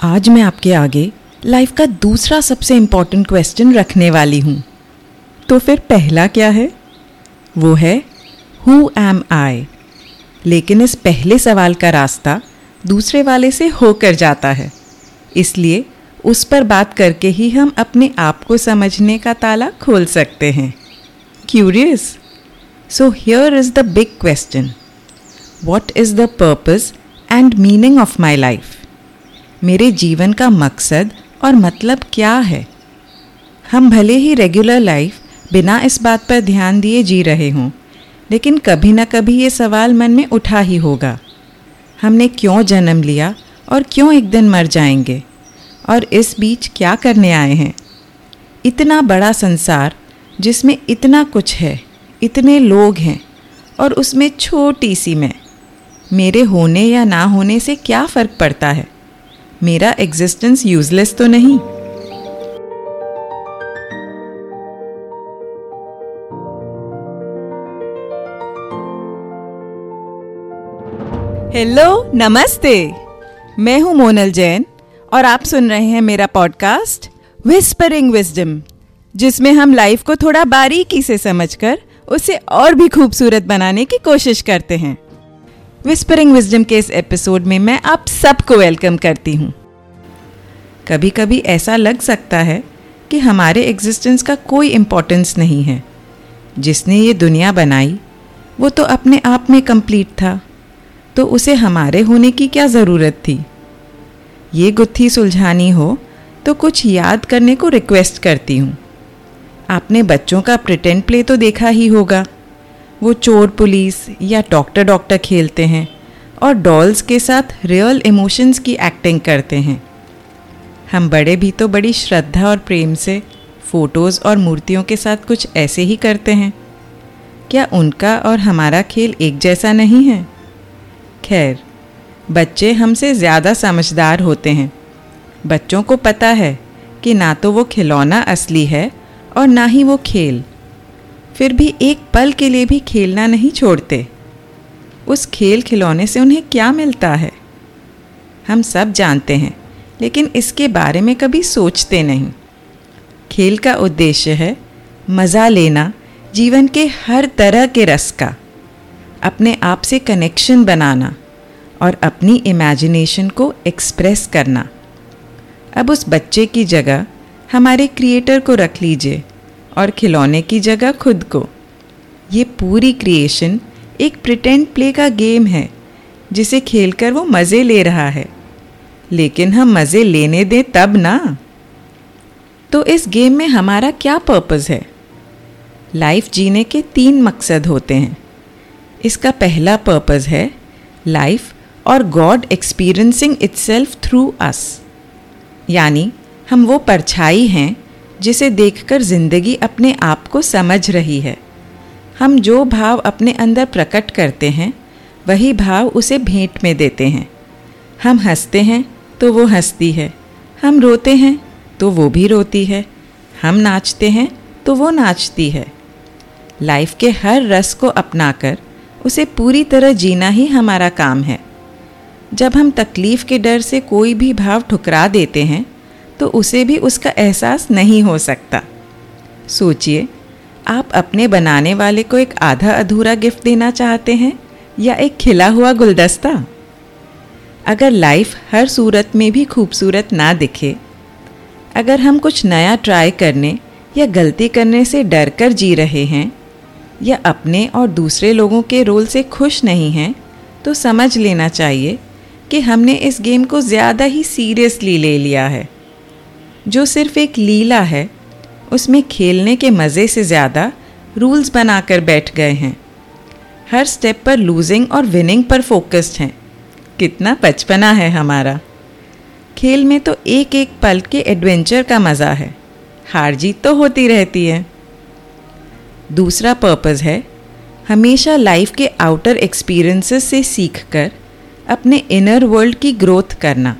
आज मैं आपके आगे लाइफ का दूसरा सबसे इंपॉर्टेंट क्वेश्चन रखने वाली हूँ। तो फिर पहला क्या है? वो है हु एम आई लेकिन इस पहले सवाल का रास्ता दूसरे वाले से होकर जाता है। इसलिए उस पर बात करके ही हम अपने आप को समझने का ताला खोल सकते हैं। Curious so here is the big question what is the purpose and meaning of my life मेरे जीवन का मकसद और मतलब क्या है? हम भले ही रेगुलर लाइफ बिना इस बात पर ध्यान दिए जी रहे हों, लेकिन कभी ना कभी ये सवाल मन में उठा ही होगा। हमने क्यों जन्म लिया और क्यों एक दिन मर जाएँगे? और इस बीच क्या करने आए हैं? इतना बड़ा संसार, जिसमें इतना कुछ है, इतने लोग हैं, और उसमें छोटी सी मैं, मेरे होने या ना होने से क्या फ़र्क पड़ता है? मेरा एग्जिस्टेंस यूजलेस तो नहीं। हेलो नमस्ते। मैं हूँ मोनल जैन और आप सुन रहे हैं मेरा पॉडकास्ट विस्परिंग विजडम जिसमें हम लाइफ को थोड़ा बारीकी से समझकर उसे और भी खूबसूरत बनाने की कोशिश करते हैं। विस्परिंग विजडम के इस एपिसोड में मैं आप सबको वेलकम करती हूँ। कभी कभी ऐसा लग सकता है कि हमारे एग्जिस्टेंस का कोई इम्पोर्टेंस नहीं है। जिसने ये दुनिया बनाई, वो तो अपने आप में कंप्लीट था तो उसे हमारे होने की क्या ज़रूरत थी? ये गुत्थी सुलझानी हो तो कुछ याद करने को रिक्वेस्ट करती हूँ। आपने बच्चों का प्रिटेंड प्ले तो देखा ही होगा। वो चोर पुलिस या डॉक्टर डॉक्टर खेलते हैं और डॉल्स के साथ रियल इमोशंस की एक्टिंग करते हैं। हम बड़े भी तो बड़ी श्रद्धा और प्रेम से फ़ोटोज़ और मूर्तियों के साथ कुछ ऐसे ही करते हैं। क्या उनका और हमारा खेल एक जैसा नहीं है? खैर, बच्चे हमसे ज़्यादा समझदार होते हैं। बच्चों को पता है कि ना तो वो खिलौना असली है और ना ही वो खेल। फिर भी एक पल के लिए भी खेलना नहीं छोड़ते। उस खेल खिलौने से उन्हें क्या मिलता है? हम सब जानते हैं, लेकिन इसके बारे में कभी सोचते नहीं। खेल का उद्देश्य है मज़ा लेना, जीवन के हर तरह के रस का। अपने आप से कनेक्शन बनाना और अपनी इमेजिनेशन को एक्सप्रेस करना। अब उस बच्चे की जगह हमारे क्रिएटर को रख लीजिए। और खिलौने की जगह खुद को। ये पूरी क्रिएशन एक प्रिटेंड प्ले का गेम है, जिसे खेलकर वो मज़े ले रहा है। लेकिन हम मज़े लेने दें तब ना। तो इस गेम में हमारा क्या पर्पज़ है? लाइफ जीने के तीन मकसद होते हैं। इसका पहला पर्पज़ है लाइफ और God experiencing itself through us यानी हम वो परछाई हैं जिसे देखकर ज़िंदगी अपने आप को समझ रही है। हम जो भाव अपने अंदर प्रकट करते हैं, वही भाव उसे भेंट में देते हैं। हम हँसते हैं तो वो हंसती है। हम रोते हैं तो वो भी रोती है। हम नाचते हैं तो वो नाचती है। लाइफ के हर रस को अपनाकर उसे पूरी तरह जीना ही हमारा काम है। जब हम तकलीफ़ के डर से कोई भी भाव ठुकरा देते हैं तो उसे भी उसका एहसास नहीं हो सकता। सोचिए, आप अपने बनाने वाले को एक आधा अधूरा गिफ्ट देना चाहते हैं या एक खिला हुआ गुलदस्ता? अगर लाइफ हर सूरत में भी खूबसूरत ना दिखे, अगर हम कुछ नया ट्राई करने या गलती करने से डर कर जी रहे हैं, या अपने और दूसरे लोगों के रोल से खुश नहीं हैं तो समझ लेना चाहिए कि हमने इस गेम को ज़्यादा ही सीरियसली ले लिया है। जो सिर्फ़ एक लीला है, उसमें खेलने के मज़े से ज़्यादा रूल्स बनाकर बैठ गए हैं। हर स्टेप पर लूजिंग और विनिंग पर फोकस्ड हैं। कितना बचपना है हमारा। खेल में तो एक एक पल के एडवेंचर का मज़ा है। हार जीत तो होती रहती है। दूसरा पर्पज़ है, हमेशा लाइफ के आउटर एक्सपीरियंसेस से सीखकर अपने इनर वर्ल्ड की ग्रोथ करना।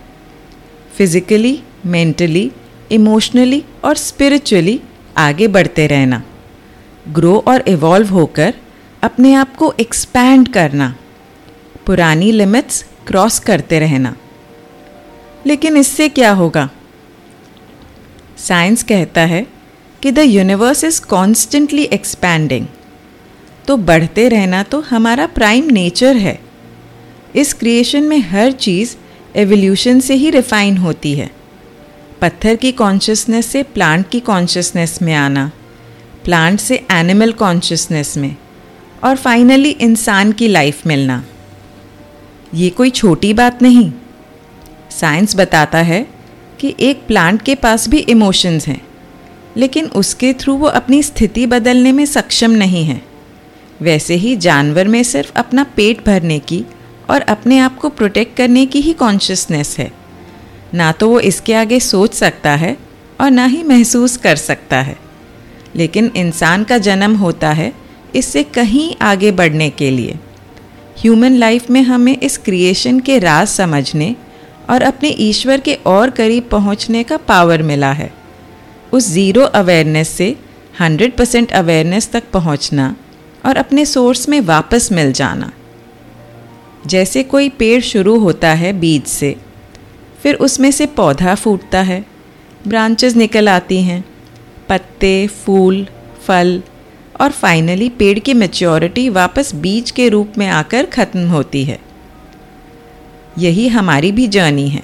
फिज़िकली मेंटली इमोशनली और स्पिरिचुअली आगे बढ़ते रहना। ग्रो और इवॉल्व होकर अपने आप को एक्सपैंड करना। पुरानी लिमिट्स क्रॉस करते रहना। लेकिन इससे क्या होगा? साइंस कहता है कि the universe is constantly expanding तो बढ़ते रहना तो हमारा प्राइम नेचर है। इस क्रिएशन में हर चीज़ एवोल्यूशन से ही रिफाइन होती है। पत्थर की कॉन्शियसनेस से प्लांट की कॉन्शियसनेस में आना प्लांट से एनिमल कॉन्शियसनेस में, और फाइनली इंसान की लाइफ मिलना। ये कोई छोटी बात नहीं। साइंस बताता है कि एक प्लांट के पास भी इमोशंस हैं, लेकिन उसके थ्रू वो अपनी स्थिति बदलने में सक्षम नहीं है। वैसे ही जानवर में सिर्फ़ अपना पेट भरने की और अपने आप को प्रोटेक्ट करने की ही कॉन्शियसनेस है। ना तो वो इसके आगे सोच सकता है और ना ही महसूस कर सकता है। लेकिन इंसान का जन्म होता है इससे कहीं आगे बढ़ने के लिए। ह्यूमन लाइफ में हमें इस क्रिएशन के राज समझने और अपने ईश्वर के और करीब पहुँचने का पावर मिला है। उस ज़ीरो अवेयरनेस से हंड्रेड परसेंट अवेयरनेस तक पहुँचना और अपने सोर्स में वापस मिल जाना। जैसे कोई पेड़ शुरू होता है बीज से फिर उसमें से पौधा फूटता है। ब्रांचेस निकल आती हैं। पत्ते, फूल, फल और फाइनली पेड़ की मेच्योरिटी वापस बीज के रूप में आकर ख़त्म होती है। यही हमारी भी जर्नी है।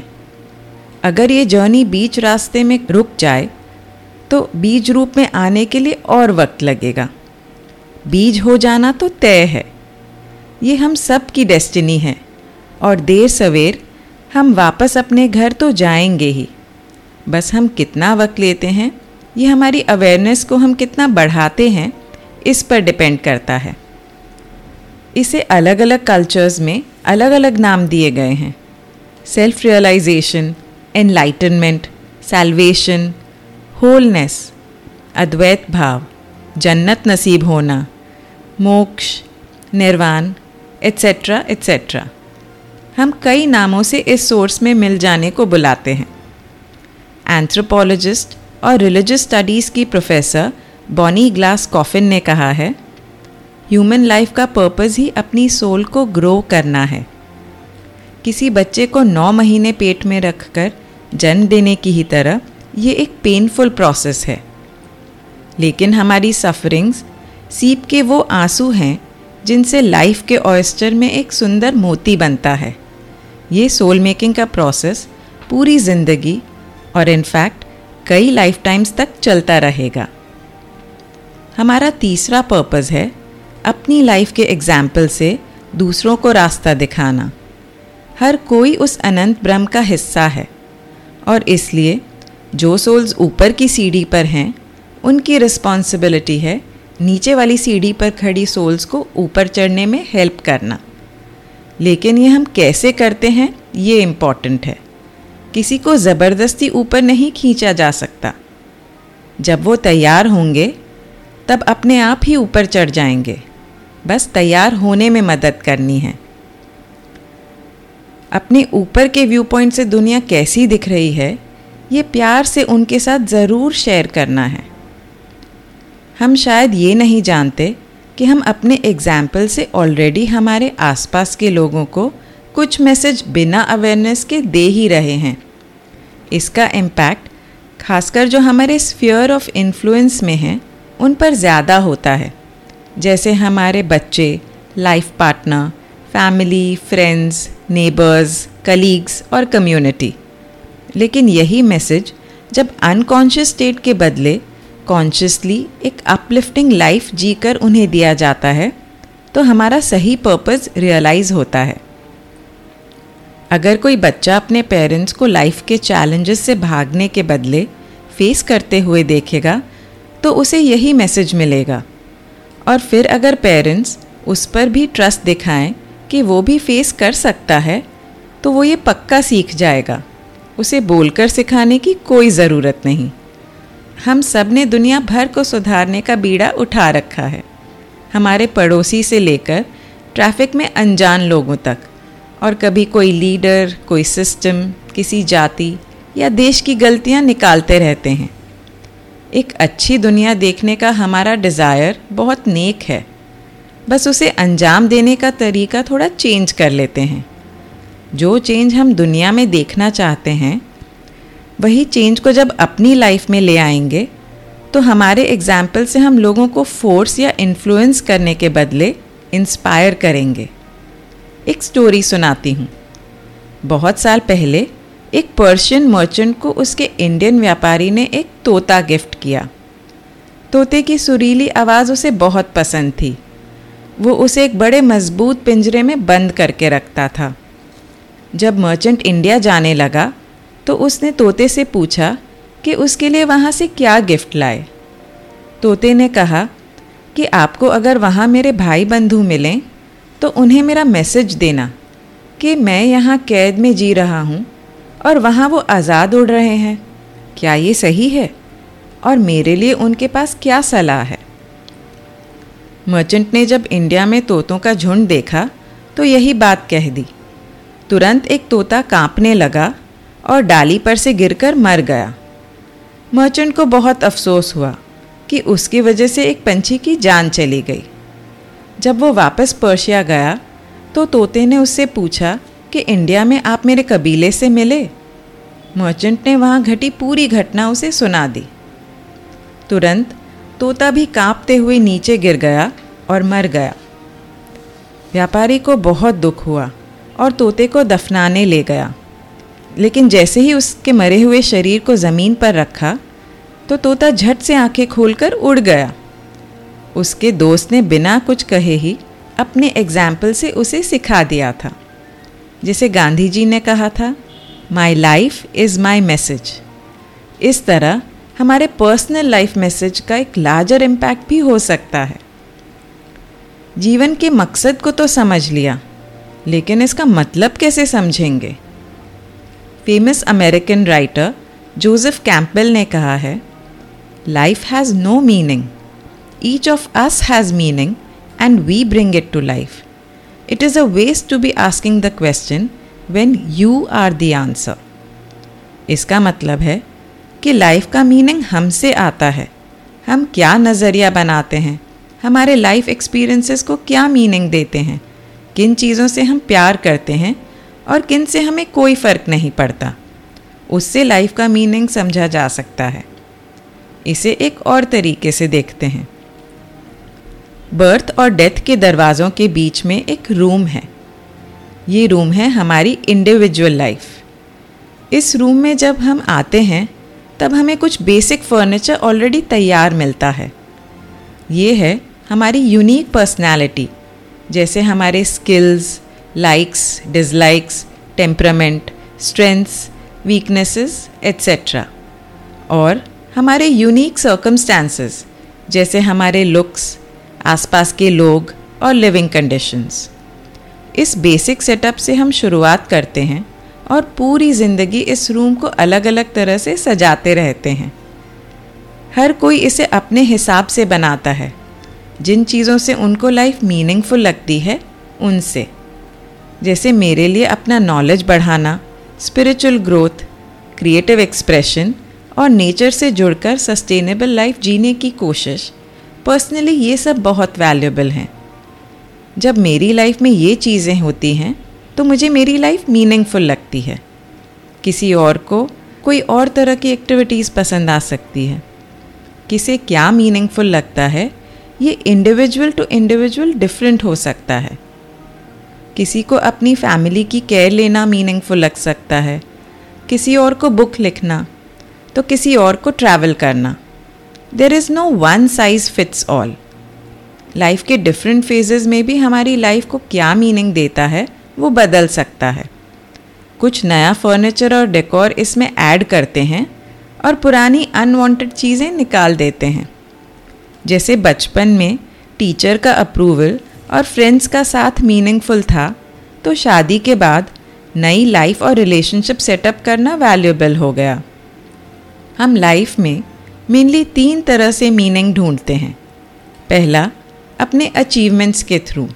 अगर ये जर्नी बीच रास्ते में रुक जाए तो बीज रूप में आने के लिए और वक्त लगेगा। बीज हो जाना तो तय है। ये हम सब की डेस्टिनी है और देर सवेर हम वापस अपने घर तो जाएँगे ही। बस हम कितना वक्त लेते हैं? ये हमारी अवेयरनेस को हम कितना बढ़ाते हैं? इस पर डिपेंड करता है। इसे अलग अलग कल्चर्स में अलग अलग नाम दिए गए हैं। Self realization enlightenment salvation wholeness अद्वैत भाव, जन्नत नसीब होना, मोक्ष, निर्वाण एट्सेट्रा एट्सेट्रा हम कई नामों से इस सोर्स में मिल जाने को बुलाते हैं। एंथ्रोपोलॉजिस्ट और रिलीजियस स्टडीज़ की प्रोफेसर बॉनी ग्लास कॉफिन ने कहा है ह्यूमन लाइफ का पर्पज़ ही अपनी सोल को ग्रो करना है। किसी बच्चे को नौ महीने पेट में रखकर जन्म देने की ही तरह ये एक पेनफुल प्रोसेस है। लेकिन हमारी सफरिंग्स सीप के वो आँसू हैं जिनसे लाइफ के ऑयस्टर में एक सुंदर मोती बनता है। ये सोल मेकिंग का प्रोसेस पूरी ज़िंदगी और इनफैक्ट कई लाइफ टाइम्स तक चलता रहेगा। हमारा तीसरा पर्पज़ है अपनी लाइफ के एग्ज़ाम्पल से दूसरों को रास्ता दिखाना। हर कोई उस अनंत ब्रह्म का हिस्सा है और इसलिए जो सोल्स ऊपर की सीढ़ी पर हैं, उनकी रिस्पॉन्सिबिलिटी है नीचे वाली सीढ़ी पर खड़ी सोल्स को ऊपर चढ़ने में हेल्प करना। लेकिन ये हम कैसे करते हैं, ये इंपॉर्टेंट है। किसी को ज़बरदस्ती ऊपर नहीं खींचा जा सकता। जब वो तैयार होंगे, तब अपने आप ही ऊपर चढ़ जाएँगे। बस तैयार होने में मदद करनी है। अपने ऊपर के व्यू पॉइंट से दुनिया कैसी दिख रही है, ये प्यार से उनके साथ ज़रूर शेयर करना है। हम शायद ये नहीं जानते कि हम अपने एग्ज़ाम्पल से ऑलरेडी हमारे आसपास के लोगों को कुछ मैसेज बिना अवेयरनेस के दे ही रहे हैं। इसका इम्पैक्ट खासकर जो हमारे स्फीयर ऑफ़ इन्फ्लुएंस में हैं, उन पर ज़्यादा होता है। जैसे हमारे बच्चे life partner family friends neighbours colleagues और कम्युनिटी लेकिन यही मैसेज जब अनकॉन्शियस स्टेट के बदले कॉन्शियसली एक अपलिफ्टिंग लाइफ जीकर उन्हें दिया जाता है तो हमारा सही पर्पज़ रियलाइज़ होता है। अगर कोई बच्चा अपने पेरेंट्स को लाइफ के चैलेंजेस से भागने के बदले फेस करते हुए देखेगा तो उसे यही मैसेज मिलेगा। और फिर अगर पेरेंट्स उस पर भी ट्रस्ट दिखाएँ कि वो भी फेस कर सकता है तो वो ये पक्का सीख जाएगा। उसे बोलकर सिखाने की कोई ज़रूरत नहीं। हम सबने दुनिया भर को सुधारने का बीड़ा उठा रखा है। हमारे पड़ोसी से लेकर ट्रैफ़िक में अनजान लोगों तक, और कभी कोई लीडर, कोई सिस्टम, किसी जाति या देश की गलतियाँ निकालते रहते हैं। एक अच्छी दुनिया देखने का हमारा डिज़ायर बहुत नेक है। बस उसे अंजाम देने का तरीका थोड़ा चेंज कर लेते हैं। जो चेंज हम दुनिया में देखना चाहते हैं वही चेंज को जब अपनी लाइफ में ले आएँगे तो हमारे एग्ज़ाम्पल से हम लोगों को फोर्स या इन्फ्लुएंस करने के बदले इंस्पायर करेंगे। एक स्टोरी सुनाती हूँ। बहुत साल पहले, एक पर्शियन मर्चेंट को उसके इंडियन व्यापारी ने एक तोता गिफ्ट किया। तोते की सुरीली आवाज़ उसे बहुत पसंद थी। वो उसे एक बड़े मज़बूत पिंजरे में बंद करके रखता था। जब मर्चेंट इंडिया जाने लगा तो उसने तोते से पूछा कि उसके लिए वहाँ से क्या गिफ्ट लाए। तोते ने कहा कि आपको अगर वहाँ मेरे भाई बंधु मिलें तो उन्हें मेरा मैसेज देना कि मैं यहाँ कैद में जी रहा हूँ और वहाँ वो आज़ाद उड़ रहे हैं। क्या ये सही है? और मेरे लिए उनके पास क्या सलाह है? मर्चेंट ने जब इंडिया में तोतों का झुंड देखा तो यही बात कह दी। तुरंत एक तोता कांपने लगा और डाली पर से गिरकर मर गया। मर्चेंट को बहुत अफसोस हुआ कि उसकी वजह से एक पंछी की जान चली गई। जब वो वापस पर्शिया गया तो तोते ने उससे पूछा कि, इंडिया में आप मेरे कबीले से मिले? मर्चेंट ने वहाँ घटी पूरी घटना उसे सुना दी। तुरंत तोता भी कांपते हुए नीचे गिर गया और मर गया। व्यापारी को बहुत दुख हुआ और तोते को दफनाने ले गया। लेकिन जैसे ही उसके मरे हुए शरीर को ज़मीन पर रखा तो तोता झट से आँखें खोलकर उड़ गया। उसके दोस्त ने बिना कुछ कहे ही अपने एग्ज़ाम्पल से उसे सिखा दिया था, जिसे गांधी जी ने कहा था my life is my message इस तरह हमारे पर्सनल लाइफ मैसेज का एक लार्जर इम्पैक्ट भी हो सकता है। जीवन के मकसद को तो समझ लिया, लेकिन इसका मतलब कैसे समझेंगे? Famous American writer Joseph Campbell ने कहा है life has no meaning each of us has meaning and we bring it to life it is a waste to be asking the question when you are the answer इसका मतलब है कि life का meaning हमसे आता है। हम क्या नज़रिया बनाते हैं? हमारे लाइफ एक्सपीरियंसेस को क्या मीनिंग देते हैं? किन चीज़ों से हम प्यार करते हैं? और किन से हमें कोई फ़र्क नहीं पड़ता। उससे लाइफ का मीनिंग समझा जा सकता है। इसे एक और तरीके से देखते हैं। बर्थ और डेथ के दरवाज़ों के बीच में एक रूम है। ये रूम है हमारी इंडिविजुअल लाइफ इस रूम में जब हम आते हैं, तब हमें कुछ बेसिक फर्नीचर ऑलरेडी तैयार मिलता है। ये है हमारी यूनिक पर्सनालिटी जैसे हमारे skills likes dislikes temperament strengths weaknesses etcetera और हमारे यूनिक सर्कमस्टांसेस जैसे हमारे लुक्स आसपास के लोग और लिविंग कंडीशंस इस बेसिक सेटअप से हम शुरुआत करते हैं और पूरी ज़िंदगी इस रूम को अलग अलग तरह से सजाते रहते हैं। हर कोई इसे अपने हिसाब से बनाता है। जिन चीज़ों से उनको लाइफ मीनिंगफुल लगती है, उनसे। जैसे मेरे लिए अपना नॉलेज बढ़ाना स्पिरिचुअल ग्रोथ क्रिएटिव एक्सप्रेशन और नेचर से जुड़कर सस्टेनेबल लाइफ जीने की कोशिश पर्सनली ये सब बहुत वैल्यूबल हैं। जब मेरी लाइफ में ये चीज़ें होती हैं तो मुझे मेरी लाइफ मीनिंगफुल लगती है। किसी और को कोई और तरह की एक्टिविटीज़ पसंद आ सकती है। किसे क्या मीनिंगफुल लगता है, ये इंडिविजुअल टू इंडिविजुअल डिफरेंट हो सकता है। किसी को अपनी फैमिली की केयर लेना मीनिंगफुल लग सकता है। किसी और को बुक लिखना तो किसी और को ट्रैवल करना। There is no one size fits all life के डिफरेंट फेजेस में भी हमारी लाइफ को क्या मीनिंग देता है, वो बदल सकता है। कुछ नया फर्नीचर और डेकोर इसमें ऐड करते हैं और पुरानी अनवांटेड चीज़ें निकाल देते हैं। जैसे बचपन में टीचर का अप्रूवल और फ्रेंड्स का साथ मीनिंगफुल था तो शादी के बाद नई लाइफ और रिलेशनशिप सेटअप करना वैल्यूएबल हो गया। हम लाइफ में मेनली तीन तरह से मीनिंग ढूंढते हैं। पहला, अपने अचीवमेंट्स के थ्रू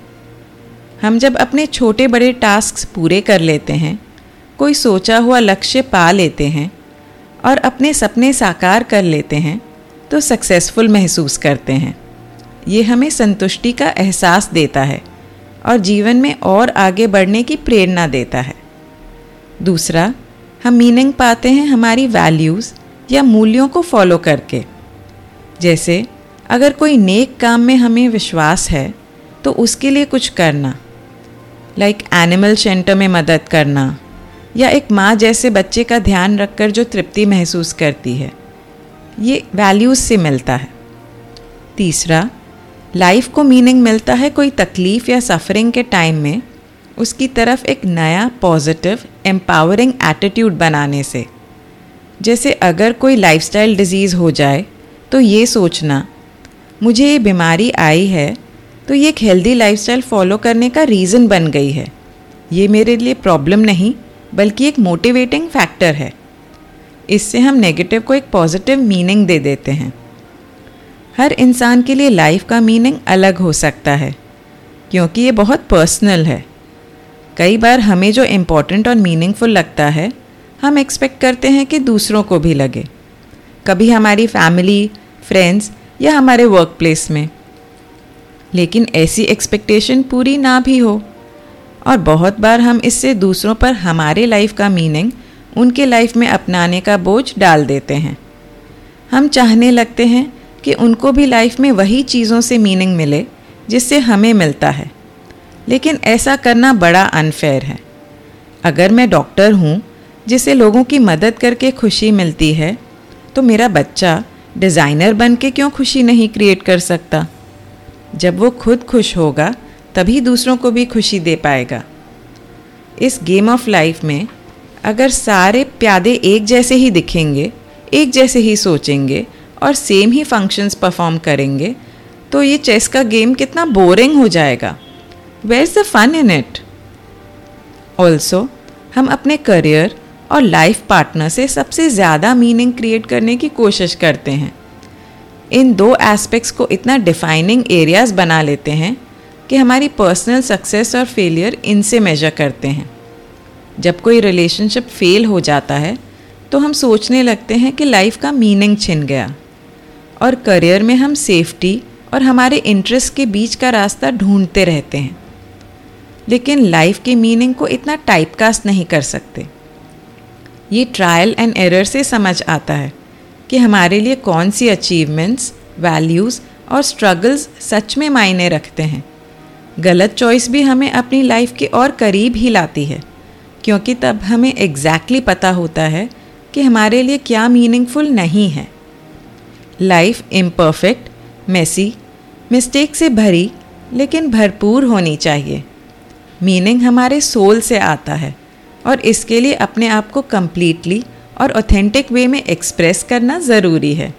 हम जब अपने छोटे बड़े टास्क पूरे कर लेते हैं, कोई सोचा हुआ लक्ष्य पा लेते हैं और अपने सपने साकार कर लेते हैं तो सक्सेसफुल महसूस करते हैं। ये हमें संतुष्टि का एहसास देता है और जीवन में और आगे बढ़ने की प्रेरणा देता है। दूसरा, हम मीनिंग पाते हैं हमारी वैल्यूज़ या मूल्यों को फॉलो करके। जैसे, अगर कोई नेक काम में हमें विश्वास है तो उसके लिए कुछ करना। लाइक एनिमल शेल्टर में मदद करना या एक माँ जैसे बच्चे का ध्यान रखकर जो तृप्ति महसूस करती है। ये वैल्यूज़ से मिलता है। तीसरा लाइफ को मीनिंग मिलता है कोई तकलीफ़ या सफरिंग के टाइम में, उसकी तरफ़ एक नया पॉजिटिव एम्पावरिंग एटीट्यूड बनाने से। जैसे अगर कोई लाइफस्टाइल डिज़ीज़ हो जाए तो ये सोचना, मुझे ये बीमारी आई है तो ये एक हेल्दी लाइफस्टाइल फॉलो करने का रीज़न बन गई है। ये मेरे लिए प्रॉब्लम नहीं, बल्कि एक मोटिवेटिंग फैक्टर है। इससे हम नेगेटिव को एक पॉजिटिव मीनिंग दे देते हैं। हर इंसान के लिए लाइफ का मीनिंग अलग हो सकता है, क्योंकि ये बहुत पर्सनल है। कई बार हमें जो इम्पोर्टेंट और मीनिंगफुल लगता है, हम एक्सपेक्ट करते हैं कि दूसरों को भी लगे। कभी हमारी फैमिली फ्रेंड्स या हमारे वर्क प्लेस में। लेकिन ऐसी एक्सपेक्टेशन पूरी ना भी हो। और बहुत बार हम इससे दूसरों पर हमारे लाइफ का मीनिंग उनके लाइफ में अपनाने का बोझ डाल देते हैं। हम चाहने लगते हैं कि उनको भी लाइफ में वही चीज़ों से मीनिंग मिले, जिससे हमें मिलता है। लेकिन ऐसा करना बड़ा अनफेयर है। अगर मैं डॉक्टर हूँ, जिसे लोगों की मदद करके खुशी मिलती है तो मेरा बच्चा डिज़ाइनर बन के क्यों खुशी नहीं क्रिएट कर सकता? जब वो खुद खुश होगा, तभी दूसरों को भी खुशी दे पाएगा। इस गेम ऑफ़ लाइफ में, अगर सारे प्यादे एक जैसे ही दिखेंगे, एक जैसे ही सोचेंगे और सेम ही फ़ंक्शंस परफॉर्म करेंगे तो ये चेस का गेम कितना बोरिंग हो जाएगा। Where is the fun in it also हम अपने करियर और लाइफ पार्टनर से सबसे ज़्यादा मीनिंग क्रिएट करने की कोशिश करते हैं। इन दो एस्पेक्ट्स को इतना डिफाइनिंग एरियाज़ बना लेते हैं कि हमारी पर्सनल सक्सेस और फेलियर इनसे मेजर करते हैं। जब कोई रिलेशनशिप फेल हो जाता है तो हम सोचने लगते हैं कि लाइफ का मीनिंग छिन गया। और करियर में हम सेफ्टी और हमारे इंटरेस्ट के बीच का रास्ता ढूंढते रहते हैं। लेकिन लाइफ के मीनिंग को इतना टाइपकास्ट नहीं कर सकते। ये ट्रायल एंड एरर से समझ आता है कि हमारे लिए कौन सी अचीवमेंट्स वैल्यूज़ और स्ट्रगल्स सच में मायने रखते हैं। गलत चॉइस भी हमें अपनी लाइफ के और करीब ही लाती है, क्योंकि तब हमें एग्जैक्टली exactly पता होता है कि हमारे लिए क्या मीनिंगफुल नहीं है। लाइफ इम्परफेक्ट, मेसी, मिस्टेक से भरी, लेकिन भरपूर होनी चाहिए। मीनिंग हमारे सोल से आता है और इसके लिए अपने आप को कम्प्लीटली और ऑथेंटिक वे में एक्सप्रेस करना ज़रूरी है।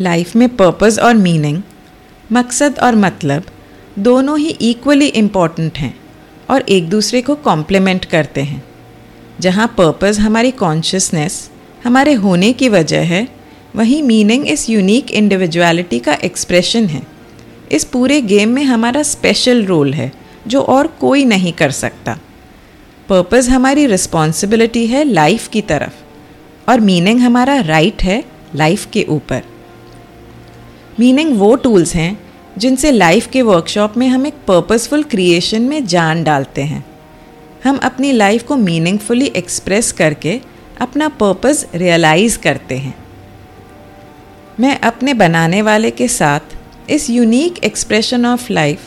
लाइफ में पर्पस और मीनिंग, मकसद और मतलब दोनों ही इक्वली इंपॉर्टेंट हैं और एक दूसरे को कॉम्प्लीमेंट करते हैं। जहाँ पर्पस हमारी कॉन्शियसनेस हमारे होने की वजह है वहीं मीनिंग इस यूनिक इंडिविजुअलिटी का एक्सप्रेशन है। इस पूरे गेम में हमारा स्पेशल रोल है, जो और कोई नहीं कर सकता। पर्पस हमारी रिस्पॉन्सिबिलिटी है लाइफ की तरफ़, और मीनिंग हमारा राइट right है लाइफ के ऊपर। मीनिंग वो टूल्स हैं, जिनसे लाइफ के वर्कशॉप में हम एक पर्पसफुल क्रिएशन में जान डालते हैं। हम अपनी लाइफ को मीनिंगफुली एक्सप्रेस करके अपना पर्पस रियलाइज़ करते हैं। मैं अपने बनाने वाले के साथ इस यूनिक एक्सप्रेशन ऑफ़ लाइफ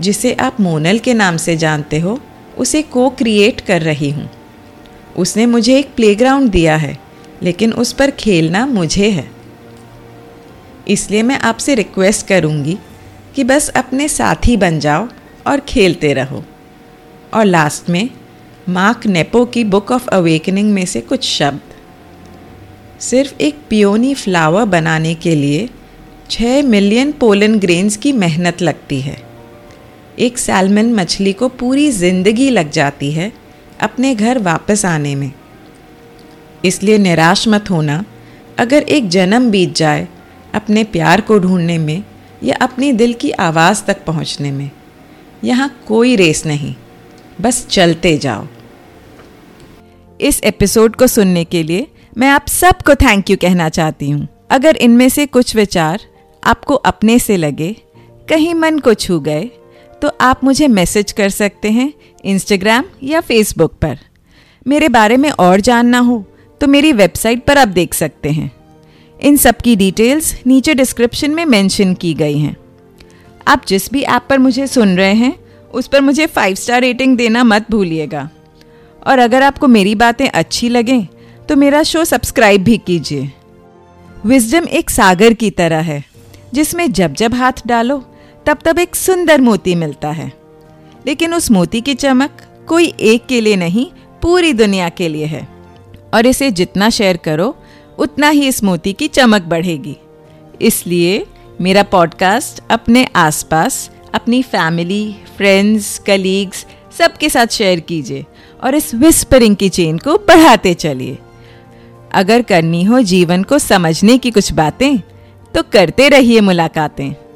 जिसे आप मोनल के नाम से जानते हो, उसे को क्रिएट कर रही हूँ। उसने मुझे एक प्लेग्राउंड दिया है, लेकिन उस पर खेलना मुझे है। इसलिए मैं आपसे रिक्वेस्ट करूँगी कि बस अपने साथी बन जाओ और खेलते रहो। और लास्ट में मार्क नेपो की बुक ऑफ़ अवेकनिंग में से कुछ शब्द। सिर्फ़ एक पियोनी फ्लावर बनाने के लिए छः मिलियन पोलन ग्रेन्स की मेहनत लगती है। एक सैलमन मछली को पूरी ज़िंदगी लग जाती है अपने घर वापस आने में। इसलिए निराश मत होना। अगर एक जन्म बीत जाए अपने प्यार को ढूँढने में या अपनी दिल की आवाज़ तक पहुँचने में, यहाँ कोई रेस नहीं। बस चलते जाओ। इस एपिसोड को सुनने के लिए मैं आप सबको थैंक यू कहना चाहती हूँ। अगर इनमें से कुछ विचार आपको अपने से लगे, कहीं मन को छू गए तो आप मुझे मैसेज कर सकते हैं इंस्टाग्राम या फेसबुक पर। मेरे बारे में और जानना हो तो मेरी वेबसाइट पर आप देख सकते हैं। इन सब की डिटेल्स नीचे डिस्क्रिप्शन में मेंशन की गई हैं। आप जिस भी ऐप पर मुझे सुन रहे हैं, उस पर मुझे फाइव स्टार रेटिंग देना मत भूलिएगा। और अगर आपको मेरी बातें अच्छी लगें तो मेरा शो सब्सक्राइब भी कीजिए। विजडम एक सागर की तरह है, जिसमें जब जब हाथ डालो, तब तब एक सुंदर मोती मिलता है। लेकिन उस मोती की चमक कोई एक के लिए नहीं, पूरी दुनिया के लिए है। और इसे जितना शेयर करो, उतना ही इस मोती की चमक बढ़ेगी। इसलिए मेरा पॉडकास्ट अपने आसपास, अपनी फैमिली फ्रेंड्स कलीग्स सबके साथ शेयर कीजिए और इस विस्परिंग की चेन को बढ़ाते चलिए। अगर करनी हो जीवन को समझने की कुछ बातें तो करते रहिए मुलाकातें।